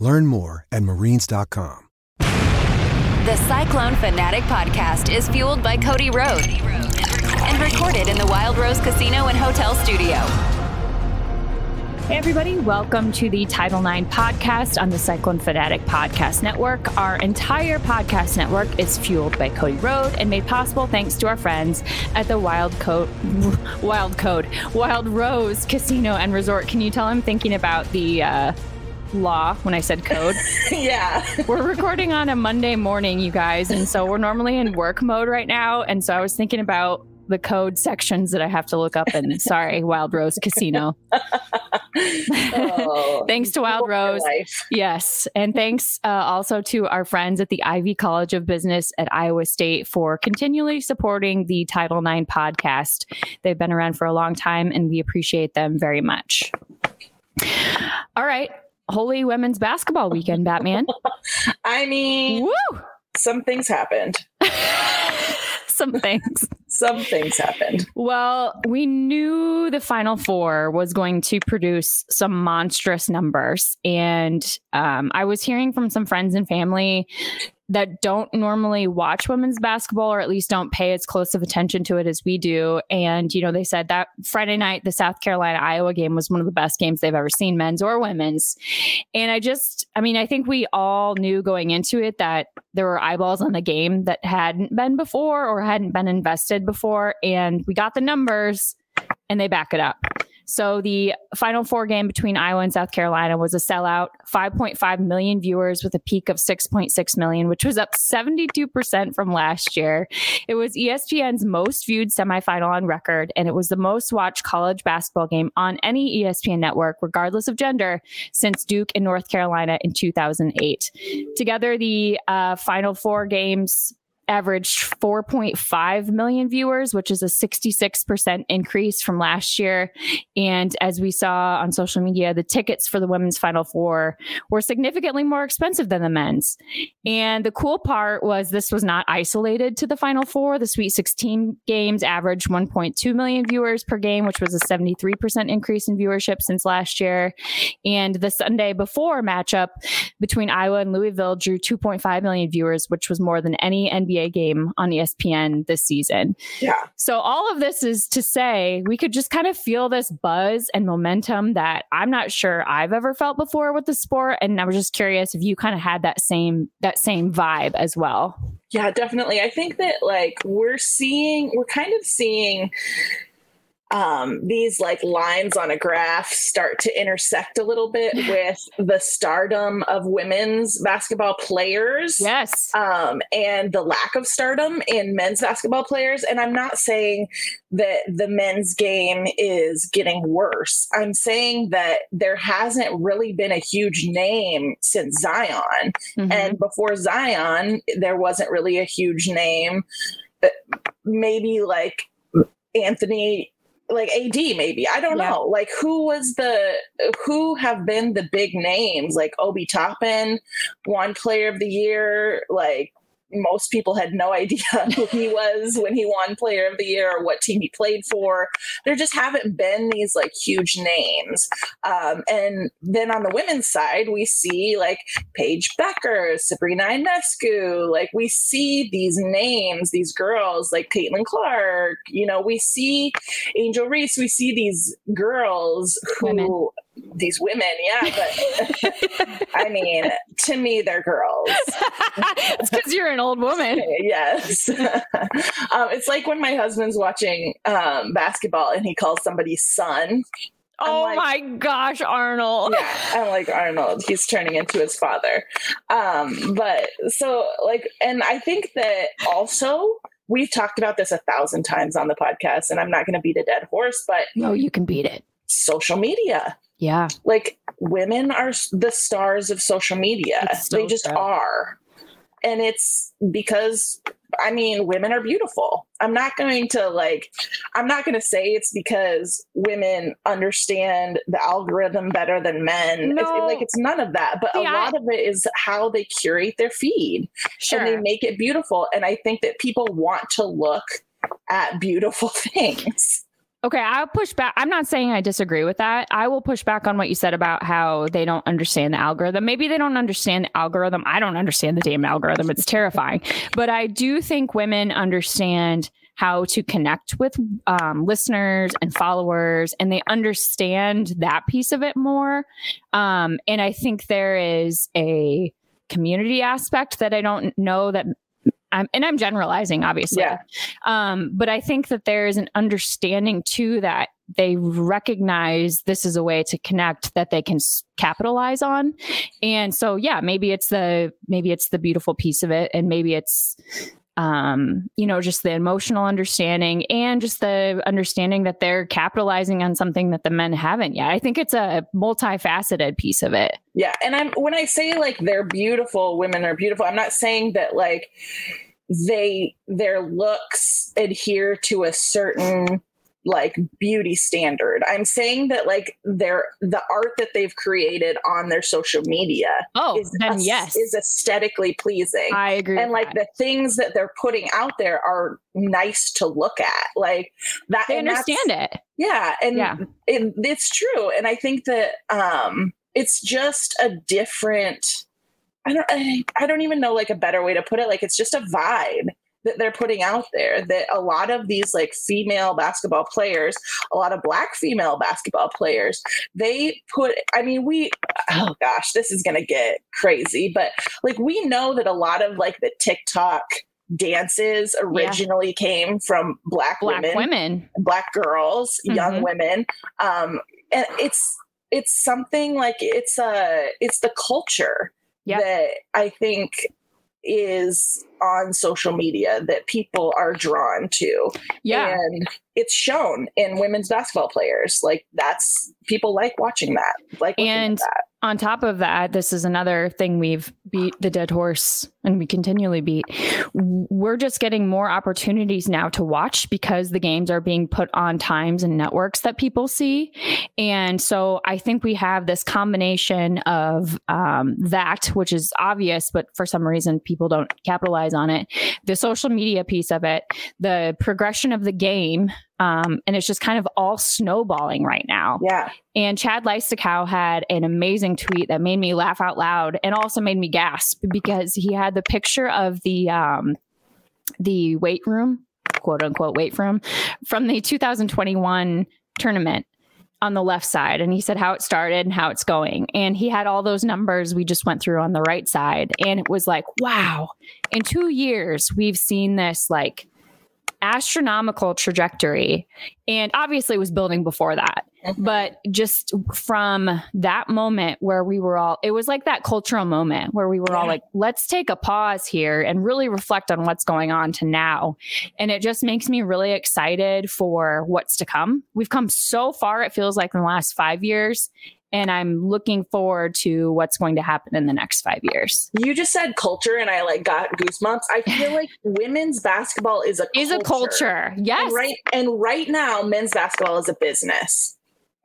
Learn more at marines.com. The Cyclone Fanatic podcast is fueled by Cody Road and recorded in the Wild Rose Casino and Hotel Studio. Hey, everybody, welcome to the Title IX podcast on the Cyclone Fanatic Podcast Network. Our entire podcast network is fueled by Cody Road and made possible thanks to our friends at the Wild Code, Wild Code, Wild Rose Casino and Resort. Can you tell I'm thinking about the uh, law when I said code? Yeah. we're recording on a Monday morning, you guys, and so we're normally in work mode right now. And so I was thinking about the code sections that I have to look up. And sorry, Wild Rose Casino. Oh, Thanks to Wild Rose. Yes. And thanks uh, also to our friends at the Ivy College of Business at Iowa State for continually supporting the Title IX podcast. They've been around for a long time and we appreciate them very much. All right. Holy Women's Basketball Weekend, Batman. I mean, Woo! some things happened. Some things. Some things happened. Well, we knew the Final Four was going to produce some monstrous numbers. And um, I was hearing from some friends and family that don't normally watch women's basketball or at least don't pay as close of attention to it as we do. And, you know, they said that Friday night, the South Carolina Iowa game was one of the best games they've ever seen, men's or women's. And I just, I mean, I think we all knew going into it that there were eyeballs on the game that hadn't been before or hadn't been invested before. And we got the numbers and they back it up. So the final four game between Iowa and South Carolina was a sellout, 5.5 million viewers with a peak of 6.6 million, which was up 72% from last year. It was ESPN's most viewed semifinal on record, and it was the most watched college basketball game on any ESPN network, regardless of gender, since Duke and North Carolina in 2008. Together, the uh, final four games averaged 4.5 million viewers, which is a 66% increase from last year. And as we saw on social media, the tickets for the women's Final Four were significantly more expensive than the men's. And the cool part was this was not isolated to the Final Four. The Sweet 16 games averaged 1.2 million viewers per game, which was a 73% increase in viewership since last year. And the Sunday before matchup between Iowa and Louisville drew 2.5 million viewers, which was more than any NBA game on ESPN this season. Yeah. So all of this is to say we could just kind of feel this buzz and momentum that I'm not sure I've ever felt before with the sport. And I was just curious if you kind of had that same that same vibe as well. Yeah, definitely. I think that like we're seeing, we're kind of seeing um, these like lines on a graph start to intersect a little bit with the stardom of women's basketball players. Yes. um, and the lack of stardom in men's basketball players. And I'm not saying that the men's game is getting worse. I'm saying that there hasn't really been a huge name since Zion. Mhm. And before Zion, there wasn't really a huge name. But maybe like Anthony like AD maybe. I don't Yeah. know. Like who was the who have been the big names? Like Obi Toppin, one player of the year, like most people had no idea who he was when he won player of the year or what team he played for. There just haven't been these like huge names. Um, and then on the women's side, we see like Paige Bueckers, Sabrina Ionescu. Like we see these names, these girls like Caitlin Clark. You know, we see Angel Reese. We see these girls who. Women. These women, yeah, but I mean, to me, they're girls. it's because you're an old woman. yes. um, it's like when my husband's watching um, basketball and he calls somebody son. Oh like- my gosh, Arnold. Yeah, I'm like Arnold. He's turning into his father. Um, but so like, and I think that also we've talked about this a thousand times on the podcast, and I'm not going to beat a dead horse, but No, you can beat it. social media. Yeah. Like women are the stars of social media. So they just sad. are. And it's because I mean, women are beautiful. I'm not going to like I'm not going to say it's because women understand the algorithm better than men. It's, No. like it's none of that, but See, a I- lot of it is how they curate their feed Sure. and they make it beautiful and I think that people want to look at beautiful things. Okay, I'll push back. I'm not saying I disagree with that. I will push back on what you said about how they don't understand the algorithm. Maybe they don't understand the algorithm. I don't understand the damn algorithm. It's terrifying. But I do think women understand how to connect with um, listeners and followers, and they understand that piece of it more. Um, and I think there is a community aspect that I don't know that. I'm, and I'm generalizing, obviously. Yeah. Um, but I think that there is an understanding too that they recognize this is a way to connect that they can s- capitalize on. And so, yeah, maybe it's the maybe it's the beautiful piece of it, and maybe it's um, you know, just the emotional understanding and just the understanding that they're capitalizing on something that the men haven't yet. I think it's a multifaceted piece of it. Yeah, and I'm when I say like they're beautiful, women are beautiful. I'm not saying that like they their looks adhere to a certain like beauty standard. I'm saying that like their the art that they've created on their social media Oh, is then yes, is aesthetically pleasing. I agree. and like that. the things that they're putting out there are nice to look at. Like that they understand it. yeah, and Yeah. it, it's true, and I think that um, it's just a different. I don't. I, I don't even know like a better way to put it. Like it's just a vibe that they're putting out there. That a lot of these like female basketball players, a lot of black female basketball players, they put. I mean, we. Oh gosh, this is gonna get crazy, but like we know that a lot of like the TikTok dances originally came from black, Black women women. black girls young Mhm. women um and it's it's something like it's a it's the culture that i think is on social media that people are drawn to Yeah. and it's shown in women's basketball players like that's people like watching that like And that on top of that, this is another thing we've beat the dead horse and we continually beat. We're just getting more opportunities now to watch because the games are being put on times and networks that people see. And so I think we have this combination of um, that, which is obvious, but for some reason people don't capitalize on it, the social media piece of it, the progression of the game. Um, and it's just kind of all snowballing right now. yeah And Chad Leistikow had an amazing tweet that made me laugh out loud and also made me gasp because he had the picture of the um, the weight room, quote unquote weight room, from the 2021 tournament on the left side. And he said how it started and how it's going. And he had all those numbers we just went through on the right side. And it was like, wow, in two years, we've seen this like astronomical trajectory. And obviously, was building before that. But just from that moment where we were all, it was like that cultural moment where we were all like, let's take a pause here and really reflect on what's going on to now. And it just makes me really excited for what's to come. We've come so far, it feels like in the last five years. and I'm looking forward to what's going to happen in the next five years. You just said culture, and I like got goosebumps. I feel like women's basketball is a is a culture. Yes, and right. And right now, men's basketball is a business.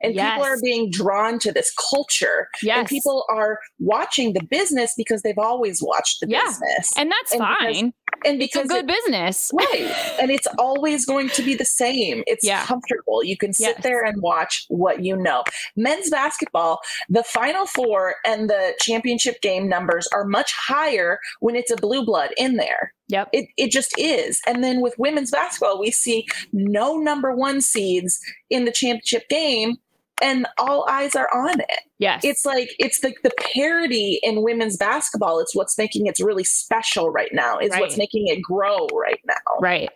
And yes. people are being drawn to this culture. Yes. And people are watching the business because they've always watched the yeah. business. And that's and fine. Because, and because it's a good it, business. Right. and it's always going to be the same. It's yeah. comfortable. You can sit yes. there and watch what you know. Men's basketball, the final four and the championship game numbers are much higher when it's a blue blood in there. Yep. It, it just is. And then with women's basketball, we see no number one seeds in the championship game and all eyes are on it. Yes. It's like it's the the parity in women's basketball. It's what's making it really special right now. Is right. what's making it grow right now. Right.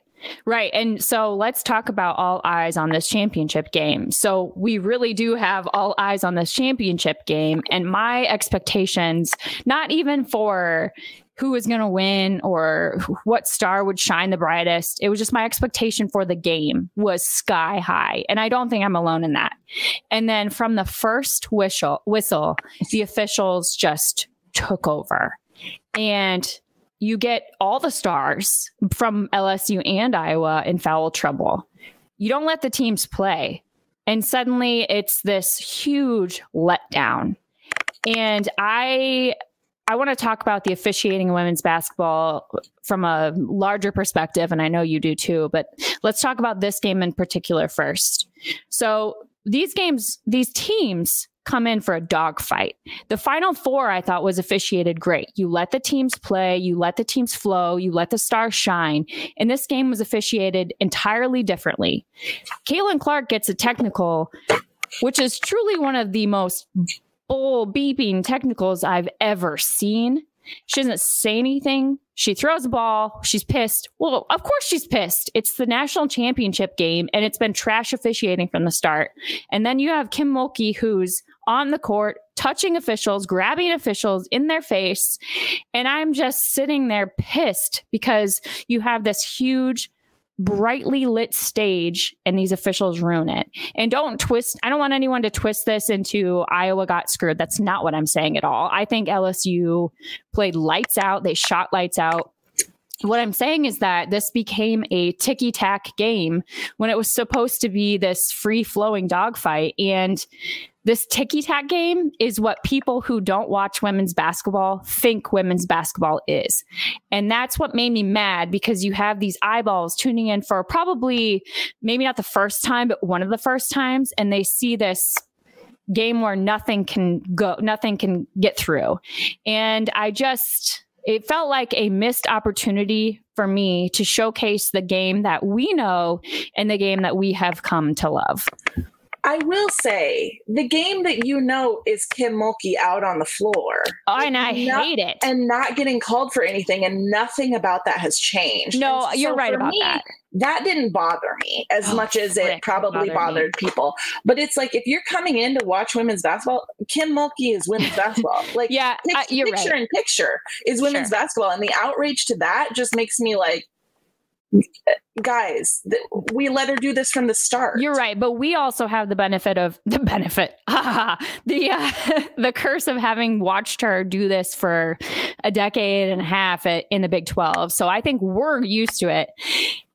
Right. And so let's talk about all eyes on this championship game. So we really do have all eyes on this championship game. And my expectations, not even for who was going to win or what star would shine the brightest. It was just my expectation for the game was sky high. And I don't think I'm alone in that. And then from the first whistle, whistle, the officials just took over. And you get all the stars from LSU and Iowa in foul trouble. You don't let the teams play. And suddenly it's this huge letdown. And I I want to talk about the officiating in women's basketball from a larger perspective, and I know you do too, but let's talk about this game in particular first. So, these games, these teams come in for a dogfight. The final four I thought was officiated great. You let the teams play, you let the teams flow, you let the stars shine. And this game was officiated entirely differently. Caitlin Clark gets a technical, which is truly one of the most bull beeping technicals I've ever seen. She doesn't say anything. She throws a ball. She's pissed. Well, of course she's pissed. It's the national championship game and it's been trash officiating from the start. And then you have Kim Mulkey who's on the court, touching officials, grabbing officials in their face. And I'm just sitting there pissed because you have this huge brightly lit stage and these officials ruin it. And don't twist, I don't want anyone to twist this into Iowa got screwed. That's not what I'm saying at all. I think LSU played lights out, they shot lights out. What I'm saying is that this became a ticky tack game when it was supposed to be this free flowing dogfight. And this ticky tack game is what people who don't watch women's basketball think women's basketball is. And that's what made me mad because you have these eyeballs tuning in for probably maybe not the first time, but one of the first times. And they see this game where nothing can go, nothing can get through. And I just, it felt like a missed opportunity for me to showcase the game that we know and the game that we have come to love. I will say the game that you know is Kim Mulkey out on the floor. Oh, and I not, hate it. And not getting called for anything, and nothing about that has changed. No, and you're right about me, that. That didn't bother me as oh, much as it probably bothered me. people. But it's like if you're coming in to watch women's basketball, Kim Mulkey is women's basketball. Like, yeah, uh, you're picture right. in picture is women's sure. basketball, and the outrage to that just makes me like guys we let her do this from the start you're right but we also have the benefit of the benefit the uh, the curse of having watched her do this for a decade and a half at, in the big 12 so i think we're used to it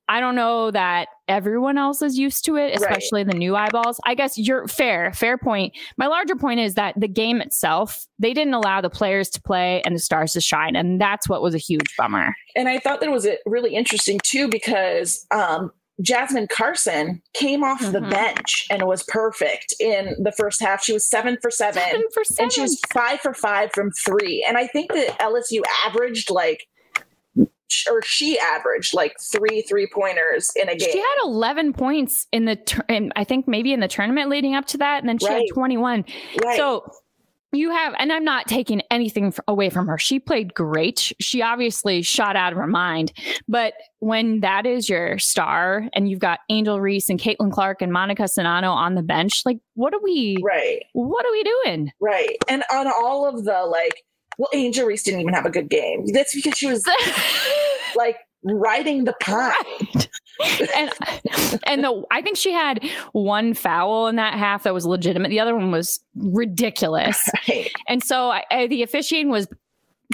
I don't know that everyone else is used to it, especially right. the new eyeballs. I guess you're fair, fair point. My larger point is that the game itself, they didn't allow the players to play and the stars to shine. And that's what was a huge bummer. And I thought that was really interesting too, because um, Jasmine Carson came off mm-hmm. the bench and was perfect in the first half. She was seven for seven, seven for seven. and she was five for five from three. And I think that LSU averaged like or she averaged like three three pointers in a game. She had 11 points in the, and I think maybe in the tournament leading up to that, and then she right. had 21. Right. So you have, and I'm not taking anything away from her. She played great. She obviously shot out of her mind. But when that is your star, and you've got Angel Reese and Caitlin Clark and Monica Czinano on the bench, like what are we? Right. What are we doing? Right. And on all of the like well, Angel Reese didn't even have a good game. That's because she was like riding the pine. Right. and and the I think she had one foul in that half that was legitimate. The other one was ridiculous. Right. And so I, I, the officiating was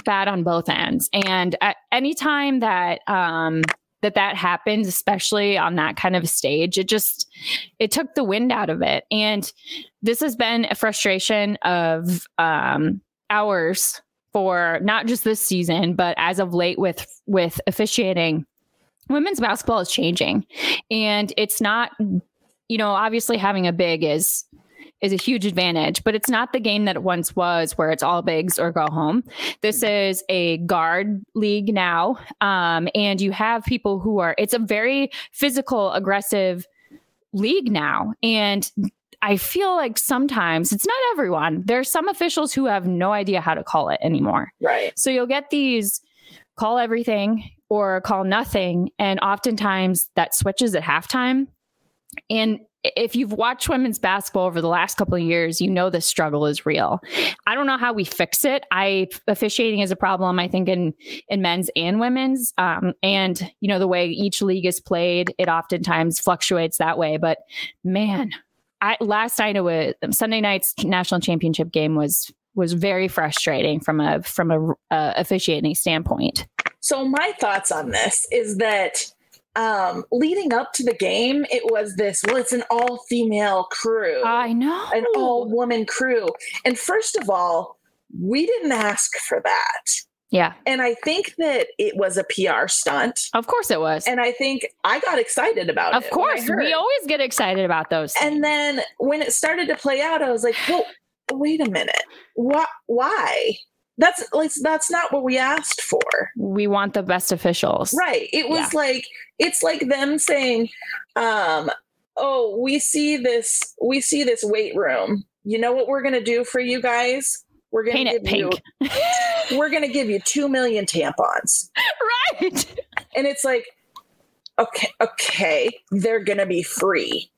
bad on both ends. And at any time that um that that happens, especially on that kind of stage, it just it took the wind out of it. And this has been a frustration of um ours for not just this season, but as of late with with officiating women's basketball is changing. And it's not you know obviously having a big is is a huge advantage but it's not the game that it once was where it's all bigs or go home. This is a guard league now. Um, and you have people who are it's a very physical aggressive league now. And I feel like sometimes it's not everyone. There's some officials who have no idea how to call it anymore. Right. So you'll get these call everything or call nothing. And oftentimes that switches at halftime. And if you've watched women's basketball over the last couple of years, you know the struggle is real. I don't know how we fix it. I officiating is a problem, I think, in in men's and women's. Um, and you know the way each league is played, it oftentimes fluctuates that way. But man, I last night it was Sunday night's national championship game was was very frustrating from a from a uh, officiating standpoint. So my thoughts on this is that um, leading up to the game, it was this, well, it's an all female crew. I know. An all woman crew. And first of all, we didn't ask for that. Yeah. And I think that it was a PR stunt. Of course it was. And I think I got excited about of it. Of course. We always get excited about those. Things. And then when it started to play out, I was like, well, wait a minute. What why? That's like that's not what we asked for. We want the best officials. Right. It was yeah. like it's like them saying, um, oh, we see this we see this weight room. You know what we're gonna do for you guys? We're gonna Paint give you we're gonna give you two million tampons. Right. And it's like, okay, okay, they're gonna be free.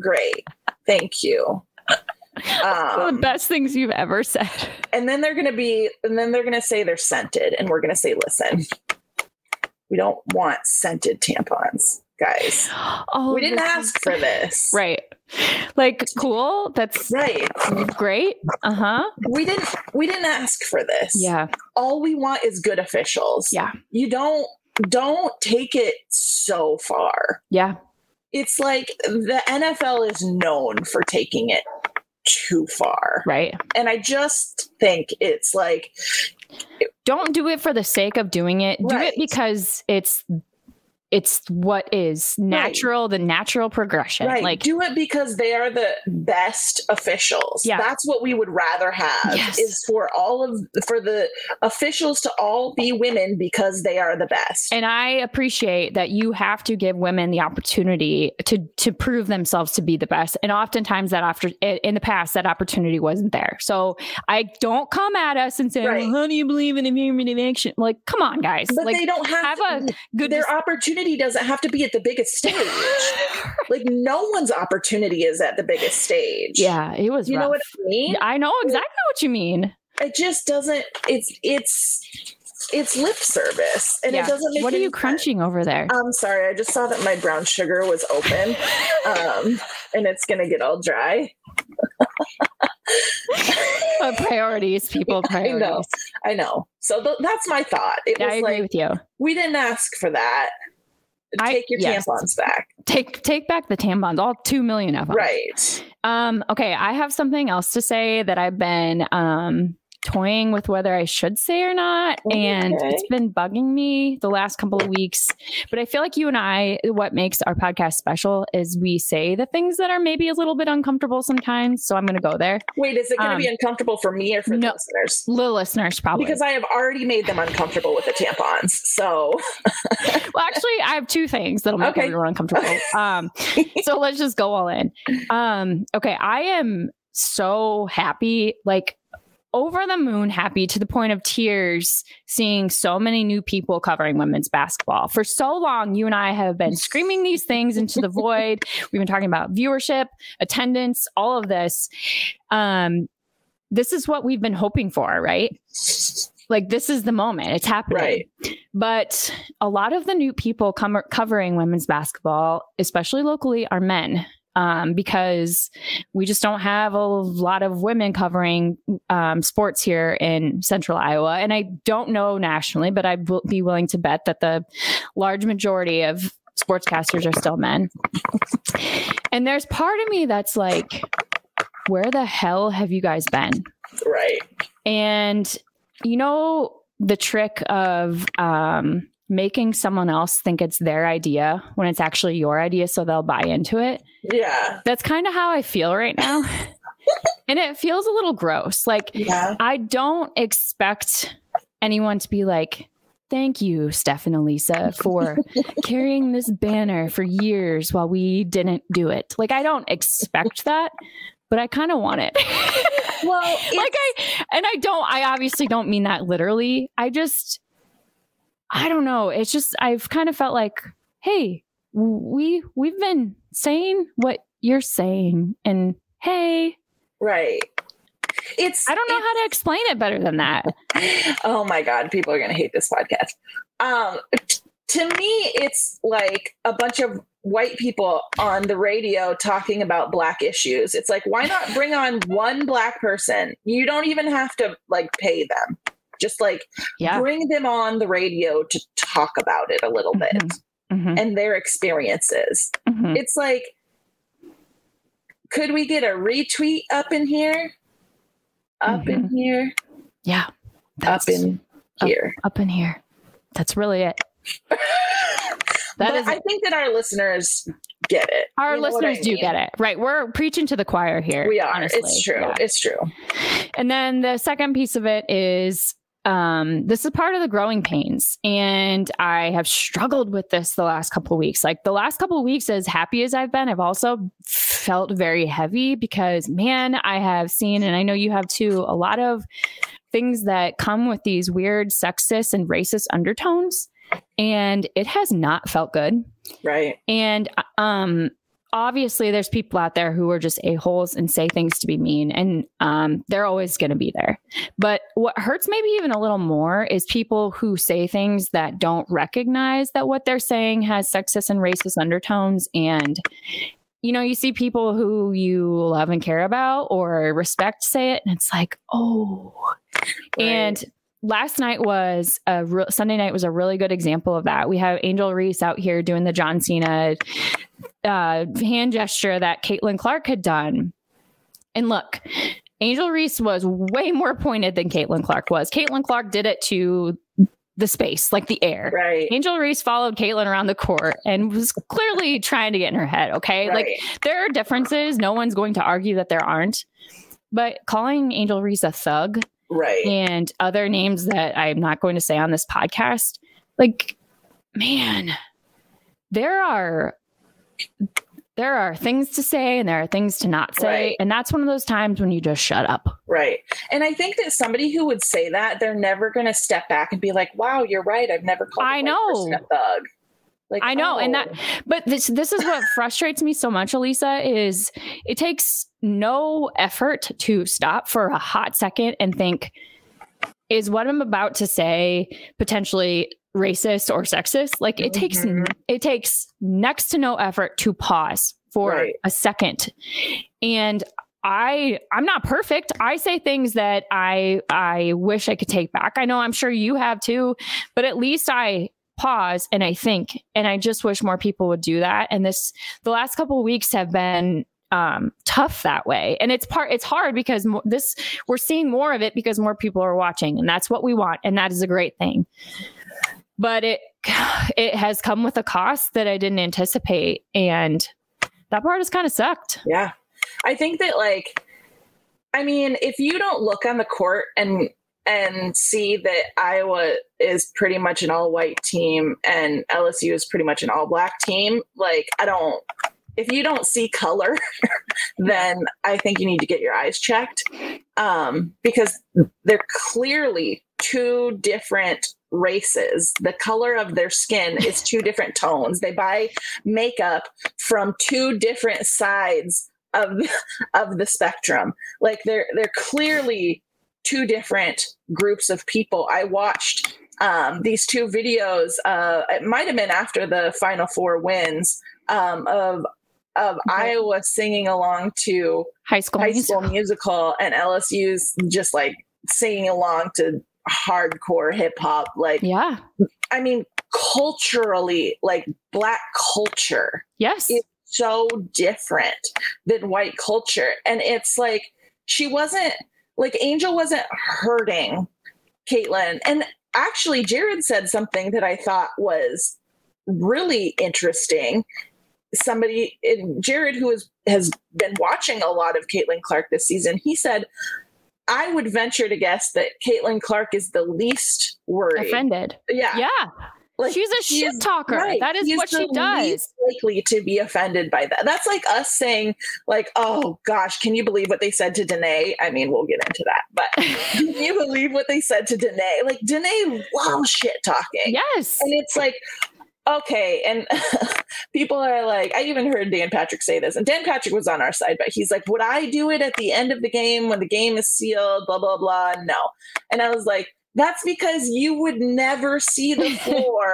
Great. Thank you. Um, the best things you've ever said. And then they're going to be, and then they're going to say they're scented, and we're going to say, listen, we don't want scented tampons, guys. Oh, we didn't ask for this. Right. Like, cool. That's right. Great. Uh huh. We didn't. We didn't ask for this. Yeah. All we want is good officials. Yeah. You don't don't take it so far. Yeah. It's like the NFL is known for taking it too far. Right. And I just think it's like don't do it for the sake of doing it. Do Right. it because it's it's what is natural, the natural progression. right. Like do it because they are the best officials. Yeah. That's what we would rather have Yes. is for all of for the officials to all be women because they are the best. and I appreciate that you have to give women the opportunity to to prove themselves to be the best. And oftentimes that after in the past that opportunity wasn't there. So I don't come at us and say, Right. well, "How do you believe in affirmative action?" Like, come on, guys. but like, they don't have, have to, a good their dis- opportunity doesn't have to be at the biggest stage. like no one's opportunity is at the biggest stage. Yeah, it was. You know what I mean? I know exactly what you mean. it just doesn't it's it's it's lip service and Yeah. it doesn't make What are you crunching over there? I'm sorry, I just saw that my brown sugar was open. um and it's gonna get all dry. Uh, priorities, people. I know. I know. So th- that's my thought. It I was agree like with you. we didn't ask for that. I- Take your yes. tampons back. Take take back the tampons, all two million of them. Right. Um, okay, I have something else to say that I've been um toying with whether I should say or not. And it's been bugging me the last couple of weeks. But I feel like you and I, what makes our podcast special is we say the things that are maybe a little bit uncomfortable sometimes. So I'm gonna go there. Wait, is it gonna be Um, uncomfortable for me or for no. the listeners? The listeners probably. Because I have already made them uncomfortable with the tampons. So well, actually, I have two things that'll make Okay. everyone uncomfortable. Um, so let's just go all in. Um, okay, I am so happy, like over the moon happy to the point of tears seeing so many new people covering women's basketball. For so long, you and I have been screaming these things into the void. We've been talking about viewership, attendance, all of this. Um, this is what we've been hoping for, right? Like this is the moment. It's happening. right. But a lot of the new people com- covering women's basketball, especially locally, are men. Um, because we just don't have a lot of women covering um, sports here in central Iowa. And I don't know nationally, but I'd w- be willing to bet that the large majority of sportscasters are still men. And there's part of me that's like, where the hell have you guys been? Right. And you know the trick of um, making someone else think it's their idea when it's actually your idea, so they'll buy into it. Yeah. That's kind of how I feel right now. and it feels a little gross. Like, Yeah. I don't expect anyone to be like, Thank you, Steph and Alisa, for carrying this banner for years while we didn't do it. Like, I don't expect that, but I kind of want it. Well, like I and I don't I obviously don't mean that literally. I just I don't know. It's just I've kind of felt like, hey, we we've been saying what you're saying and hey, right. It's I don't know how to explain it better than that. oh my god, people are gonna hate this podcast. Um, t- to me, it's like a bunch of white people on the radio talking about black issues. It's like, why not bring on one black person? You don't even have to like pay them. Just like Yeah. bring them on the radio to talk about it a little bit Mhm. and their experiences. Mhm. It's like, could we get a retweet up in here? Up in here? Yeah. Up in here. Up, in here. That's really it. That is I think that our listeners get it. our You know what I listeners do mean? get it. Right. We're preaching to the choir here. We are. honestly. It's true. Yeah. It's true. And then the second piece of it is um, this is part of the growing pains. And I have struggled with this the last couple of weeks. Like the last couple of weeks, as happy as I've been, I've also felt very heavy because, man, I have seen, and I know you have too, a lot of things that come with these weird sexist and racist undertones. And it has not felt good. Right. And um obviously there's people out there who are just a-holes and say things to be mean and um they're always going to be there. But what hurts maybe even a little more is people who say things that don't recognize that what they're saying has sexist and racist undertones and you know, you see people who you love and care about or respect say it, and it's like, oh. And last night was a re- Sunday night was a really good example of that. We have Angel Reese out here doing the John Cena uh, hand gesture that Caitlin Clark had done. And look, Angel Reese was way more pointed than Caitlin Clark was. Caitlin Clark did it to the space, like the air. Right. Angel Reese followed Caitlin around the court and was clearly trying to get in her head. Okay. Like there are differences. No one's going to argue that there aren't. But calling Angel Reese a thug Right. and other names that I'm not going to say on this podcast, like, man, there are there are things to say and there are things to not say. Right. And that's one of those times when you just shut up. Right. And I think that somebody who would say that, they're never going to step back and be like, wow, you're right. I've never called I know. person a thug. Like, I know, and that, oh. but this this is what frustrates me so much, Alisa. Is it takes no effort to stop for a hot second and think, is what I'm about to say potentially racist or sexist? Like it takes Mhm. it takes next to no effort to pause for Right. a second, and I I'm not perfect. I say things that I I wish I could take back. I know I'm sure you have too, but at least I pause and I think and I just wish more people would do that. And this the last couple weeks have been um tough that way. And it's part it's hard because mo- this we're seeing more of it because more people are watching and that's what we want and that is a great thing. But it it has come with a cost that I didn't anticipate and that part has kind of sucked. Yeah. I think that like I mean, if you don't look on the court and and see that Iowa is pretty much an all white team and LSU is pretty much an all black team, like I don't if you don't see color, then I think you need to get your eyes checked. Um, because they're clearly two different races. The color of their skin is two different tones. They buy makeup from two different sides of of the spectrum. Like they're they're clearly two different groups of people. I watched um, these two videos. Uh, it might have been after the Final Four wins um, of of Okay. Iowa singing along to High school High musical. School Musical, and LSU's just like singing along to hardcore hip hop. Like, Yeah. I mean, culturally, like Black culture Yes. is so different than white culture. And it's like she wasn't like Angel wasn't hurting Caitlin. And actually, Jared said something that I thought was really interesting. Somebody, Jared, who has, has been watching a lot of Caitlin Clark this season, he said, I would venture to guess that Caitlin Clark is the least worried. Offended. Yeah. Yeah. Like, She's a she shit talker. right. That is what she does. least Likely to be offended by that. That's like us saying, like, "Oh gosh, can you believe what they said to Denae?" I mean, we'll get into that, but can you believe what they said to Denae? Like, Denae loves shit talking, Yes. and it's like, okay, and people are like, I even heard Dan Patrick say this, and Dan Patrick was on our side, but he's like, "Would I do it at the end of the game when the game is sealed?" Blah blah blah. No, and I was like. That's because you would never see the floor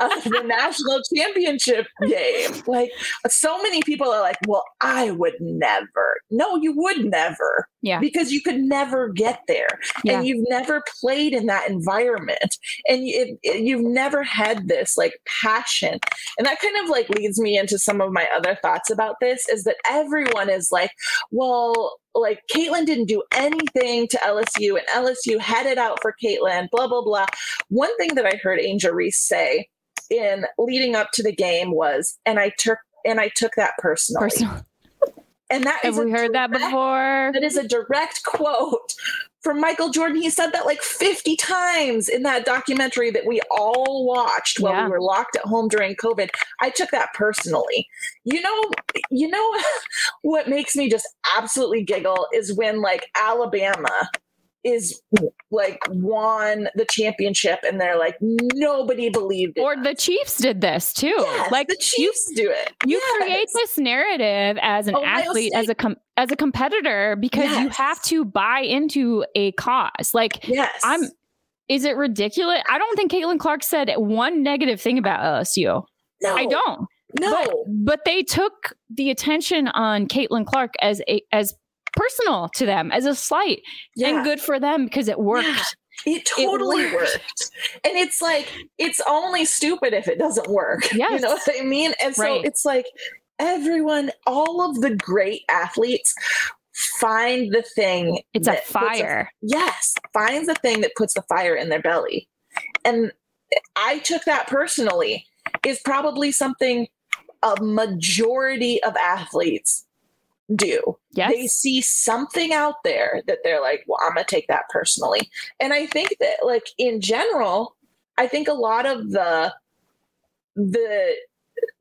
of the national championship game. Like so many people are like, well, I would never. No, you would never. Yeah. Because you could never get there. Yeah. And you've never played in that environment. And you, it, you've never had this like passion. And that kind of like leads me into some of my other thoughts about this is that everyone is like, well, like Caitlin didn't do anything to LSU and LSU had it out for Caitlin, blah, blah, blah. One thing that I heard Angel Reese say in leading up to the game was, and I took and I took that personally. Personal. And that Have is we heard that before? That is a direct quote from Michael Jordan. He said that like 50 times in that documentary that we all watched while Yeah. we were locked at home during COVID. I took that personally. You know, you know what makes me just absolutely giggle is when like Alabama is like won the championship and they're like nobody believed it. Or the Chiefs did this too. Yes, like the Chiefs do it. you Yes. create this narrative as an Ohio athlete, as a com- as a competitor, because you have to buy into a cause. Like Yes. I'm. Is it ridiculous? I don't think Caitlin Clark said one negative thing about LSU. no, I don't. No. But, but they took the attention on Caitlin Clark as a as personal to them, as a slight, Yeah. and good for them because it worked. Yeah. It totally worked. worked. And it's like, it's only stupid if it doesn't work. You know what I mean? And so Right. it's like everyone, all of the great athletes find the thing. It's a fire. yes, finds the thing that puts the fire in their belly. And I took that personally, is probably something a majority of athletes do. Yes. They see something out there that they're like, well, I'm going to take that personally. And I think that, like, in general, I think a lot of the, the,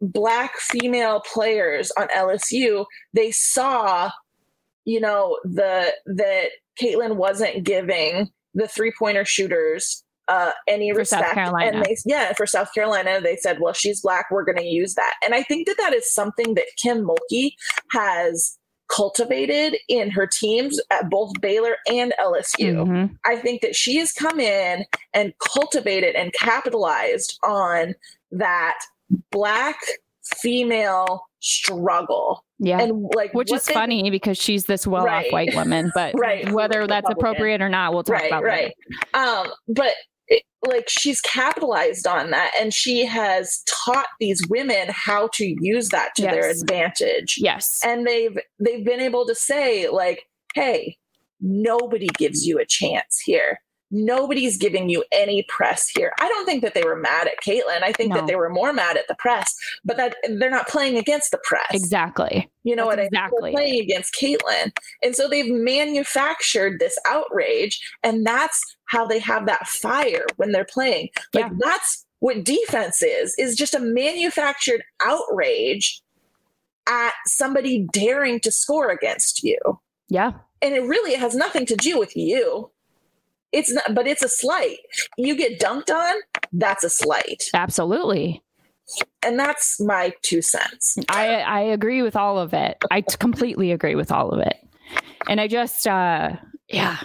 black female players on LSU, they saw, you know, the that Caitlin wasn't giving the three pointer shooters uh, any For respect. And they, yeah, for South Carolina, they said, well, she's black. We're going to use that. And I think that that is something that Kim Mulkey has cultivated in her teams at both Baylor and LSU. Mhm. I think that she has come in and cultivated and capitalized on that black female struggle. Yeah. And like Which is they- funny because she's this well off Right. white woman, but Right. whether that's appropriate or not, we'll talk right, about right. later. Um, but like she's capitalized on that and she has taught these women how to use that to their advantage. Yes. And they've they've been able to say like, "Hey, nobody gives you a chance here. Nobody's giving you any press here." I don't think that they were mad at Caitlin. I think No. that they were more mad at the press, but that they're not playing against the press. Exactly. You know That's what I mean? exactly They're playing against Caitlin. And so they've manufactured this outrage, and that's how they have that fire when they're playing. Like Yeah. that's what defense is, is just a manufactured outrage at somebody daring to score against you. Yeah. And it really has nothing to do with you. It's not, but it's a slight. You get dunked on, that's a slight. Absolutely. And that's my two cents. I I agree with all of it. I completely agree with all of it. And I just uh yeah.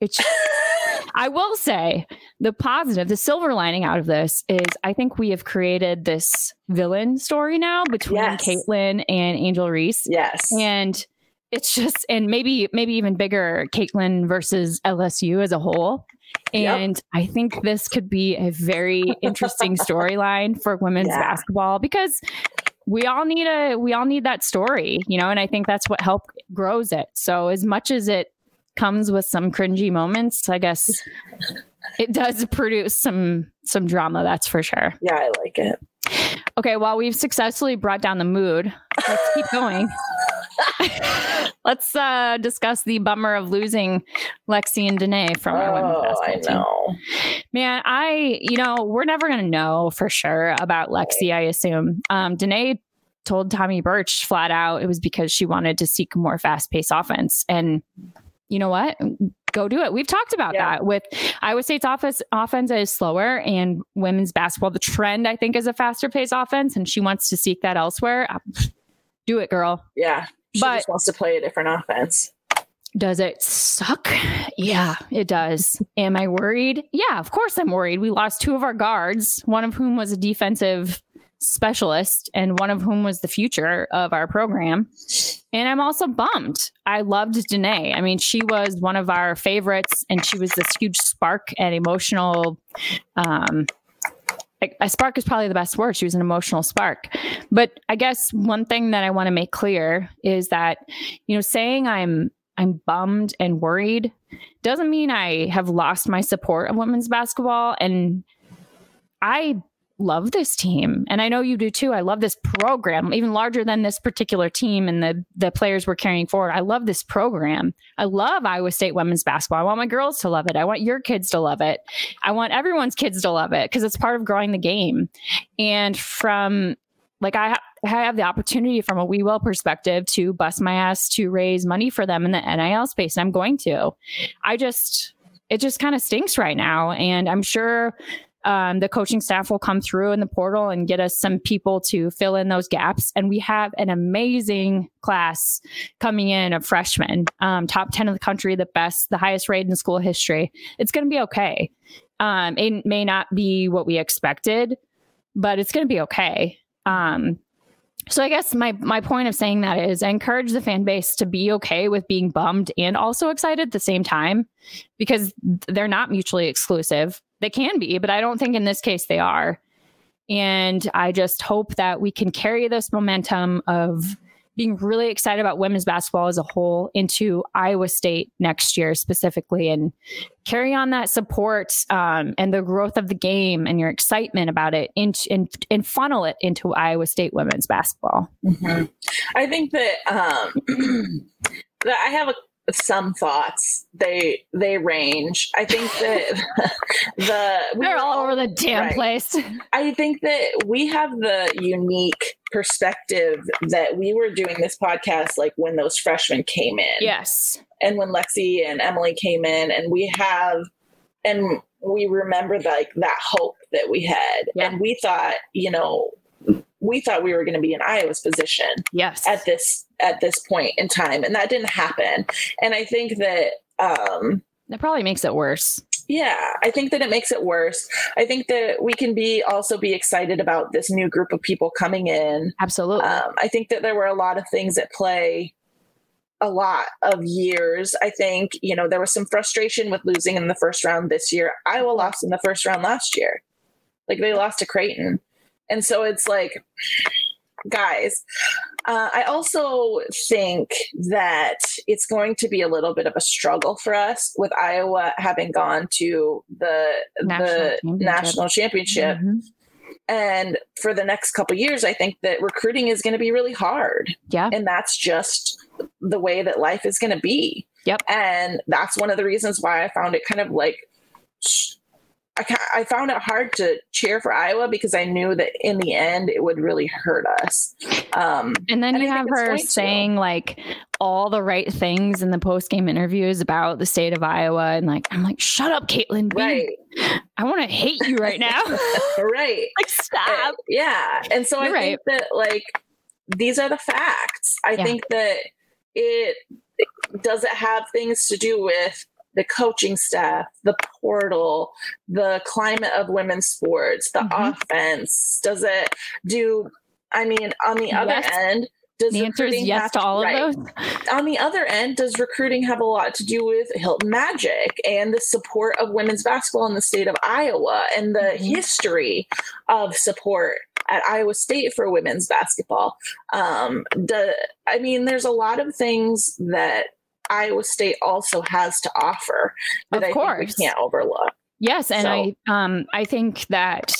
It's I will say the positive, the silver lining out of this is I think we have created this villain story now between Yes. Caitlin and Angel Reese. Yes. And it's just and maybe maybe even bigger Caitlin versus LSU as a whole. Yep. And I think this could be a very interesting storyline for women's Yeah. basketball because we all need a we all need that story, you know, and I think that's what help grows it. So as much as it comes with some cringy moments, I guess it does produce some some drama, that's for sure. yeah, I like it. Okay, while we've successfully brought down the mood, let's keep going. let's uh, discuss the bummer of losing Lexi and Denae from our women's Oh, I basketball team. know. Man, I, you know, we're never going to know for sure about Lexi, I assume. Um, Denae told Tommy Birch flat out it was because she wanted to seek more fast paced offense. And you know what? Go do it. We've talked about Yeah. that with Iowa State's office offense is slower and women's basketball. The trend, I think, is a faster paced offense, and she wants to seek that elsewhere. Uh, Do it, girl. Yeah. She But- just wants to play a different offense. Does it suck? Yeah, it does. Am I worried? Yeah, of course I'm worried. We lost two of our guards, one of whom was a defensive specialist and one of whom was the future of our program. And I'm also bummed. I loved Denae. I mean, she was one of our favorites and she was this huge spark and emotional um a spark is probably the best word. She was an emotional spark. But I guess one thing that I want to make clear is that, you know, saying I'm I'm bummed and worried doesn't mean I have lost my support of women's basketball. And I love this team. And I know you do too. I love this program, even larger than this particular team and the the players we're carrying forward. I love this program. I love Iowa State women's basketball. I want my girls to love it. I want your kids to love it. I want everyone's kids to love it because it's part of growing the game. And from like I, I have the opportunity from a We Well perspective to bust my ass to raise money for them in the NIL space. And I'm going to. I just, it just kind of stinks right now. And I'm sure um, the coaching staff will come through in the portal and get us some people to fill in those gaps. And we have an amazing class coming in of freshmen, um, top 10 of the country, the best, the highest rate in school history. It's going to be okay. Um, it may not be what we expected, but it's going to be okay. Um, so I guess my my point of saying that is I encourage the fan base to be okay with being bummed and also excited at the same time because they're not mutually exclusive. They can be, but I don't think in this case they are. And I just hope that we can carry this momentum of being really excited about women's basketball as a whole into Iowa State next year specifically and carry on that support um, and the growth of the game and your excitement about it into, and, and funnel it into Iowa State women's basketball. Mhm. I think that um, that I have a, some thoughts. They they range. I think that the we They're all over the damn right. place. I think that we have the unique perspective that we were doing this podcast like when those freshmen came in. Yes. and when Lexi and Emily came in, and we have, and we remember like that hope that we had, Yeah. and we thought, you know, we thought we were going to be in Iowa's position Yes. at this at this point in time, and that didn't happen. And I think that, um, that probably makes it worse. yeah, I think that it makes it worse. I think that we can be also be excited about this new group of people coming in. Absolutely. Um, I think that there were a lot of things at play a lot of years. I think, you know, there was some frustration with losing in the first round this year. Iowa lost in the first round last year. Like they lost to Creighton. And so it's like, guys, uh, I also think that it's going to be a little bit of a struggle for us with Iowa having gone to the National the championship. national championship. Mhm. And for the next couple years, I think that recruiting is going to be really hard. Yeah. And that's just the way that life is going to be. Yep. And that's one of the reasons why I found it kind of like, I, I found it hard to cheer for Iowa because I knew that in the end it would really hurt us. Um, And then And you I have her going to. saying like all the right things in the post game interviews about the state of Iowa. And like, I'm like, shut up, Caitlin. Right. I want to hate you right now. right. like, stop. Yeah. And so You're I think that like these are the facts. I Yeah. think that it, it does it have things to do with the coaching staff, the portal, the climate of women's sports, the Mhm. offense? Does it do? I mean, on the other Yes. end, does The answer is recruiting yes have to all right. of those. on the other end, does recruiting have a lot to do with Hilton Magic and the support of women's basketball in the state of Iowa and the Mhm. history of support at Iowa State for women's basketball? Um, the, I mean, there's a lot of things that Iowa State also has to offer that Of course. we can't overlook. Yes, and So- I um I think that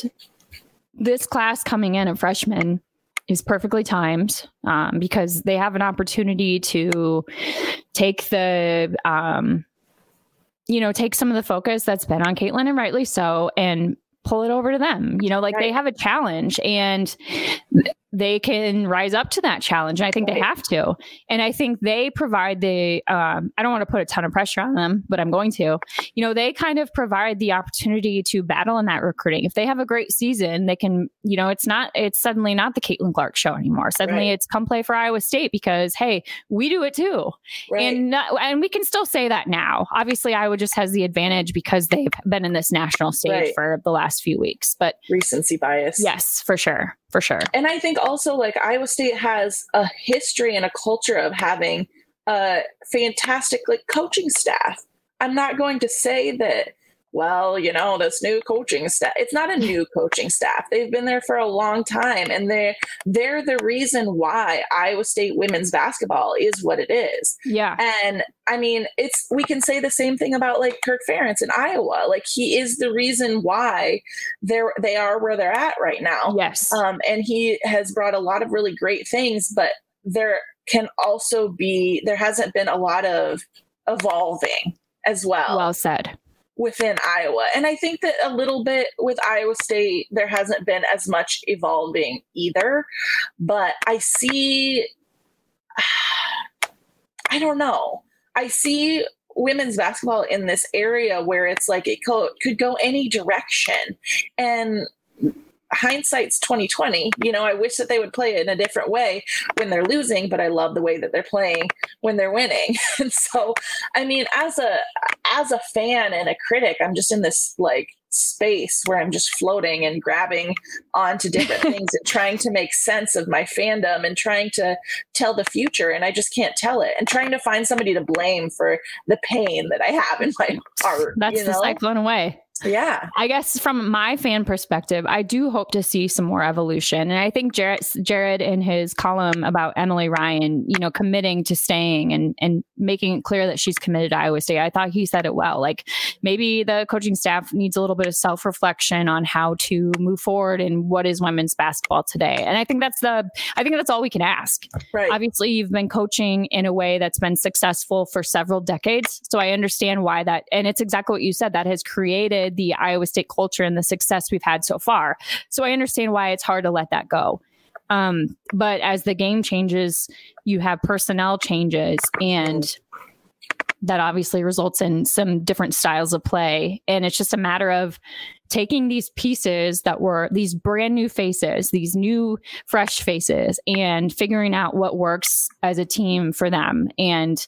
this class coming in of freshmen is perfectly timed um, because they have an opportunity to take the um, you know take some of the focus that's been on Caitlin and rightly so and pull it over to them. You know, like they have a challenge and they can rise up to that challenge. And I think they have to. And I think they provide the um, I don't want to put a ton of pressure on them, but I'm going to you know, they kind of provide the opportunity to battle in that recruiting. If they have a great season, they can, you know, it's not, it's suddenly not the Caitlin Clark show anymore. Suddenly Right. it's come play for Iowa State because, hey, we do it too. Right. And not, and we can still say that now. Obviously, Iowa just has the advantage because they've been in this national stage Right. for the last few weeks. But Recency bias. yes, for sure. For sure. And I think also like Iowa State has a history and a culture of having a fantastic like coaching staff. I'm not going to say that well, you know, this new coaching staff. It's not a new coaching staff. They've been there for a long time and they they're the reason why Iowa State women's basketball is what it is. Yeah. And I mean, it's we can say the same thing about like Kirk Ferentz in Iowa. Like he is the reason why they're they are where they're at right now. Yes. Um, and he has brought a lot of really great things, but there can also be there hasn't been a lot of evolving as well well said. Within Iowa. And I think that a little bit with Iowa State, there hasn't been as much evolving either. But I see, I don't know. I see women's basketball in this area where it's like it co- could go any direction. And hindsight's 2020 you know i wish that they would play it in a different way when they're losing but i love the way that they're playing when they're winning and so i mean as a as a fan and a critic i'm just in this like space where i'm just floating and grabbing onto different things and trying to make sense of my fandom and trying to tell the future and i just can't tell it and trying to find somebody to blame for the pain that i have in my heart That's you the know? cyclone away. Yeah I guess from my fan perspective, I do hope to see some more evolution. And I think Jared, Jared in his column about Emily Ryan, you know, committing to staying and, and making it clear that she's committed to Iowa State, I thought he said it well. Like maybe the coaching staff needs a little bit of self reflection on how to move forward and what is women's basketball today. And I think that's the, I think that's all we can ask. right Obviously, you've been coaching in a way that's been successful for several decades. So I understand why that, and it's exactly what you said, that has created the Iowa State culture and the success we've had so far. So I understand why it's hard to let that go. Um, but as the game changes, you have personnel changes and that obviously results in some different styles of play. And it's just a matter of taking these pieces that were these brand new faces, these new fresh faces, and figuring out what works as a team for them. And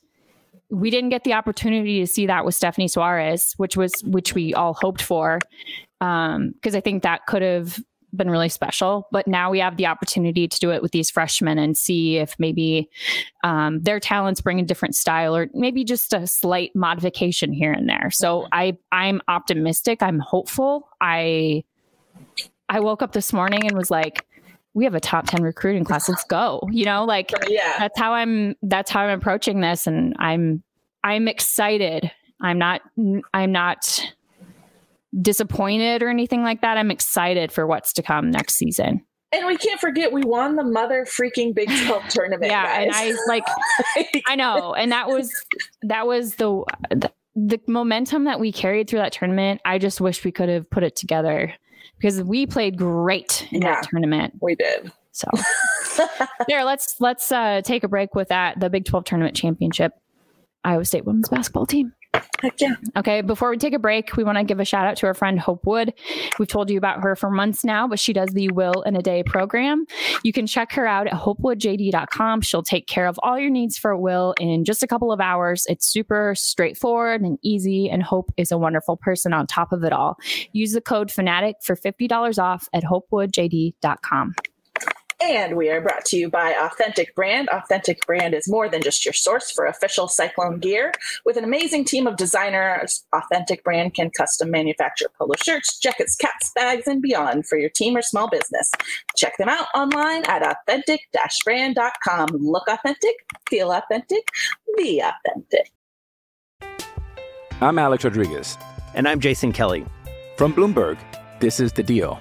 we didn't get the opportunity to see that with Stephanie Soares, which was which we all hoped for. Um, because I think that could have been really special. But now we have the opportunity to do it with these freshmen and see if maybe um, their talents bring a different style or maybe just a slight modification here and there. So I I'm optimistic. I'm hopeful. I I woke up this morning and was like, we have a top 10 recruiting class. Let's go. You know, like yeah that's how I'm that's how I'm approaching this and I'm I'm excited. I'm not I'm not disappointed or anything like that. I'm excited for what's to come next season. And we can't forget we won the mother freaking Big 12 tournament. Yeah, and. I like I know, and that was that was the, the the momentum that we carried through that tournament. I just wish we could have put it together because we played great in Yeah. that tournament. we did. So there, let's let's uh, take a break with that. The Big 12 tournament championship, Iowa State women's basketball team. Heck yeah. Okay, before we take a break, we want to give a shout out to our friend Hope Wood. We've told you about her for months now, but she does the Will in a Day program. You can check her out at hopewoodjd.com. She'll take care of all your needs for a will in just a couple of hours. It's super straightforward and easy, and Hope is a wonderful person on top of it all. Use the code FANATIC for $50 off at hopewoodjd.com. And we are brought to you by Authentic Brand. Authentic Brand is more than just your source for official Cyclone gear. With an amazing team of designers, Authentic Brand can custom manufacture polo shirts, jackets, caps, bags, and beyond for your team or small business. Check them out online at authentic-brand.com. Look authentic, feel authentic, be authentic. I'm Alex Rodriguez. And I'm Jason Kelly. From Bloomberg, this is The Deal.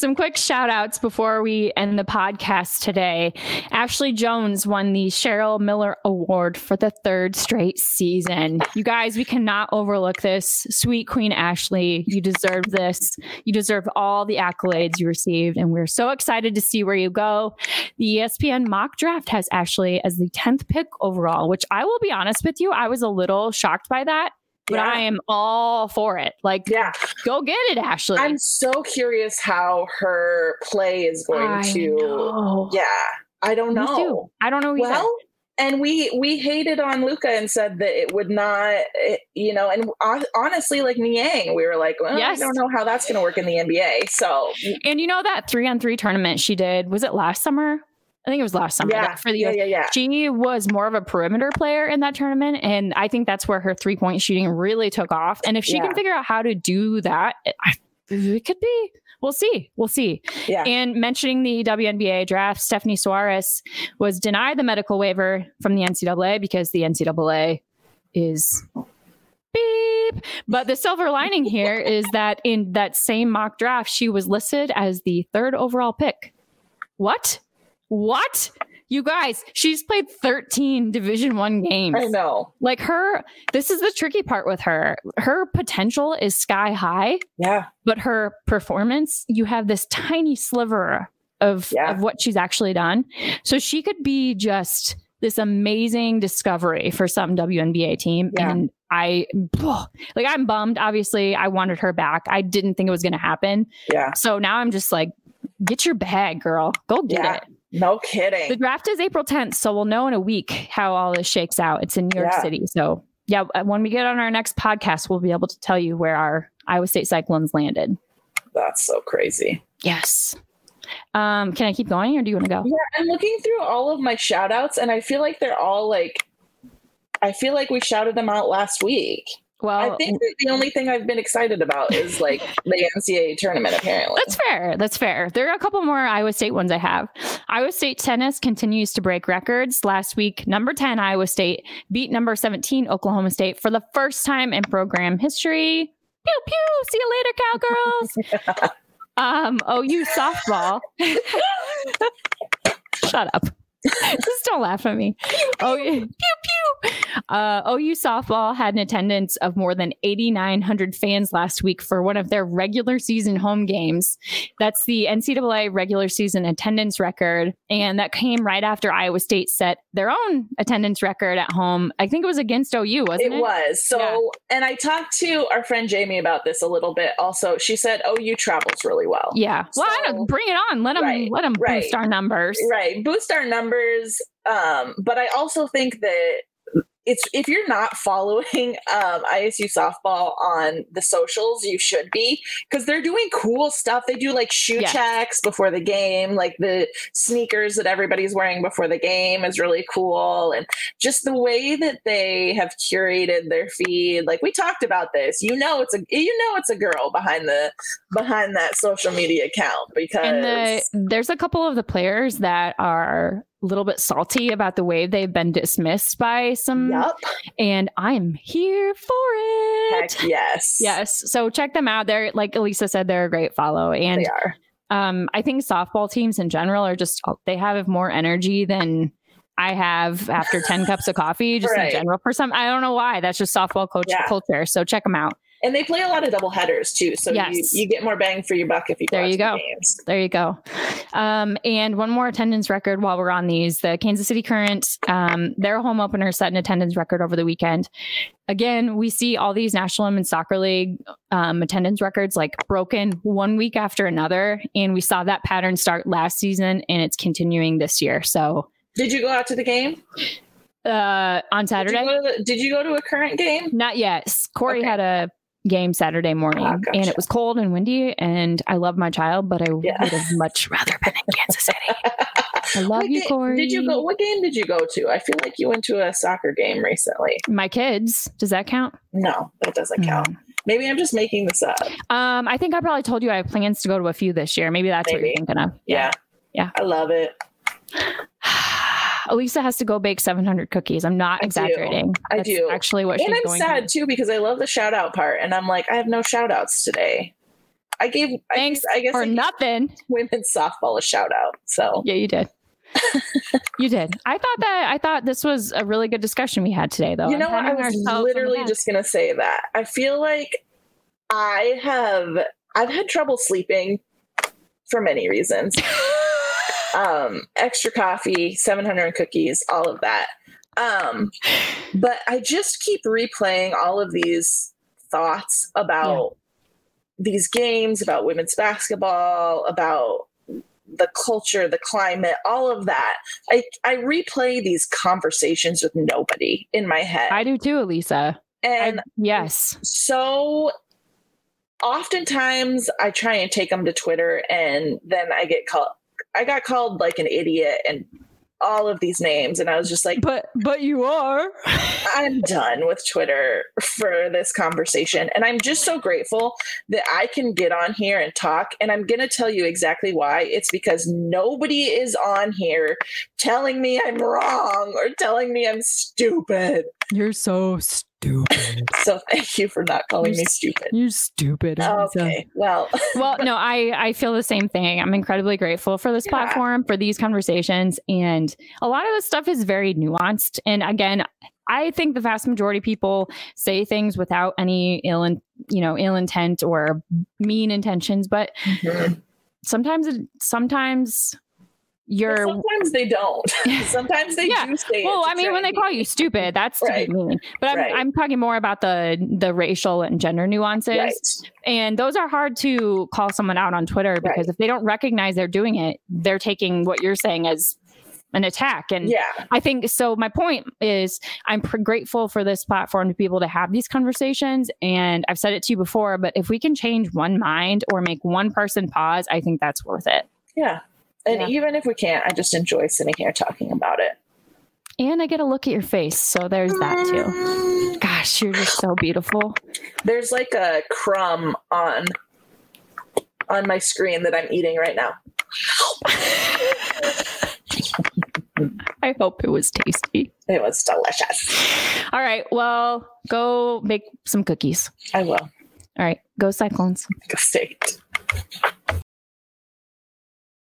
Some quick shout outs before we end the podcast today. Ashley Joens won the Cheryl Miller Award for the third straight season. You guys, we cannot overlook this. Sweet Queen Ashley, you deserve this. You deserve all the accolades you received, and we're so excited to see where you go. The ESPN mock draft has Ashley as the 10th pick overall, which I will be honest with you, I was a little shocked by that. But Yeah. I am all for it. Like, Yeah. go get it, Ashley. I'm so curious how her play is going I to. know. Yeah, I don't Me know. too. I don't know either. Well, and we we hated on Luca and said that it would not, it- you know, and hon- honestly, like Niang, we were like, well, Yes. I don't know how that's going to work in the NBA. So And you know that three on three tournament she did, was it last summer? I think it was last summer yeah, for the yeah, yeah, yeah. She was more of a perimeter player in that tournament. And I think that's where her three point shooting really took off. And if she Yeah. can figure out how to do that, it, it could be. We'll see. We'll see. Yeah. And mentioning the WNBA draft, Stephanie Soares was denied the medical waiver from the NCAA because the NCAA is beep. But the silver lining here is that in that same mock draft, she was listed as the third overall pick. What? What? You guys, she's played 13 Division 1 games. I know. Like her, this is the tricky part with her. Her potential is sky high, Yeah. but her performance, you have this tiny sliver of, Yeah. of what she's actually done. So she could be just this amazing discovery for some WNBA team. Yeah. And I, like, I'm bummed. Obviously, I wanted her back. I didn't think it was going to happen. Yeah. So now I'm just like, get your bag, girl. Go get Yeah. it. No kidding. The draft is April 10th, so we'll know in a week how all this shakes out. It's in New York Yeah. City. So, yeah, uh, when we get on our next podcast, we'll be able to tell you where our Iowa State Cyclones landed. That's so crazy. Yes. Um, can I keep going or do you want to go? Yeah, I'm looking through all of my shout outs and I feel like they're all like I feel like we shouted them out last week. Well, I think that the only thing I've been excited about is like the NCAA tournament apparently. That's fair. That's fair. There are a couple more Iowa State ones I have. Iowa State tennis continues to break records. Last week, number 10 Iowa State beat number 17 Oklahoma State for the first time in program history. Pew pew. See you later, cowgirls. um, OU softball. Shut up. Just don't laugh at me. Oh, pew pew. Uh, OU softball had an attendance of more than 8,900 fans last week for one of their regular season home games. That's the NCAA regular season attendance record, and that came right after Iowa State set their own attendance record at home. I think it was against OU, wasn't it? It was. So, Yeah. and I talked to our friend Jamie about this a little bit also. She said OU travels really well. Yeah. Well, I So- bring it on. Let them Right, let them right. boost our numbers. Right. Boost our numbers. Um, but I also think that it's if you're not following um, ISU softball on the socials, you should be because they're doing cool stuff. They do like shoe Yes. checks before the game, like the sneakers that everybody's wearing before the game is really cool, and just the way that they have curated their feed. Like we talked about this, you know, it's a you know it's a girl behind the behind that social media account because And the, there's a couple of the players that are little bit salty about the way they've been dismissed by some. Yup. And I'm here for it. heck yes, Yes. So check them out. They're like Alisa said, they're a great follow. And they are. um, I think softball teams in general are just they have more energy than I have after 10 cups of coffee, just Right. in general. For some, I don't know why. That's just softball coach Yeah. culture. So check them out. And they play a lot of double headers too, so Yes. you, you get more bang for your buck if you go There you the go. games. There you go. Um, and one more attendance record while we're on these. The Kansas City Current, um, their home opener set an attendance record over the weekend. Again, we see all these National Women's Soccer League um, attendance records like broken one week after another. And we saw that pattern start last season and it's continuing this year. So Did you go out to the game? uh, on Did you, Saturday, the, did you go to a current game? not yet. Corey Okay. had a game Saturday morning Ah, and it was cold and windy. And I love my child, but I Yeah. would have much rather been in Kansas City. I love What you, Corey. Did you go? What game did you go to? I feel like you went to a soccer game recently. My kids. Does that count? No, that doesn't count. Mm. Maybe I'm just making this up. Um, I think I probably told you I have plans to go to a few this year. Maybe that's what you're thinking of. Yeah. Yeah. I love it. Alisa has to go bake 700 cookies. I'm not I do. exaggerating. I That's do. Actually, what and she's I'm going sad to. too because I love the shout out part, and I'm like, I have no shout outs today. I gave Thanks I, I guess for I nothing. women's softball a shout out. So Yeah, you did. you did. I thought that. I thought this was a really good discussion we had today, though. you know, what? I was ourselves on the literally just gonna say that. I feel like I have I've had trouble sleeping for many reasons. um, extra coffee, 700 cookies, all of that. Um, but I just keep replaying all of these thoughts about these games, about women's basketball, about the culture, the climate, all of that. I, I replay these conversations with nobody in my head. I do too, Alisa. and I, yes. so oftentimes I try and take them to Twitter and then I get called I got called like an idiot and all of these names and I was just like But but you are. I'm done with Twitter for this conversation and I'm just so grateful that I can get on here and talk and I'm going to tell you exactly why it's because nobody is on here telling me I'm wrong or telling me I'm stupid. You're so stupid. So thank you for not calling me stupid. You're stupid. Okay. Well, well, no, I I feel the same thing. I'm incredibly grateful for this Yeah. platform, for these conversations, and a lot of this stuff is very nuanced. And again, I think the vast majority of people say things without any ill, in, you know, ill intent or mean intentions. But mm-hmm. sometimes, it, sometimes you're. sometimes they don't. sometimes they Yeah. do say well, I mean, when they call you stupid, that's to Right. be mean. But I'm, Right. I'm talking more about the the racial and gender nuances. Right. And those are hard to call someone out on Twitter because Right. if they don't recognize they're doing it, they're taking what you're saying as an attack. And Yeah. I think so. My point is, I'm pr- grateful for this platform to be able to have these conversations. And I've said it to you before, but if we can change one mind or make one person pause, I think that's worth it. Yeah. And Yeah. even if we can't, I just enjoy sitting here talking about it. And I get a look at your face. So there's that too. Gosh, you're just so beautiful. There's like a crumb on on my screen that I'm eating right now. I hope it was tasty. It was delicious. All right. Well, go make some cookies. I will. All right. Go Cyclones. Go state.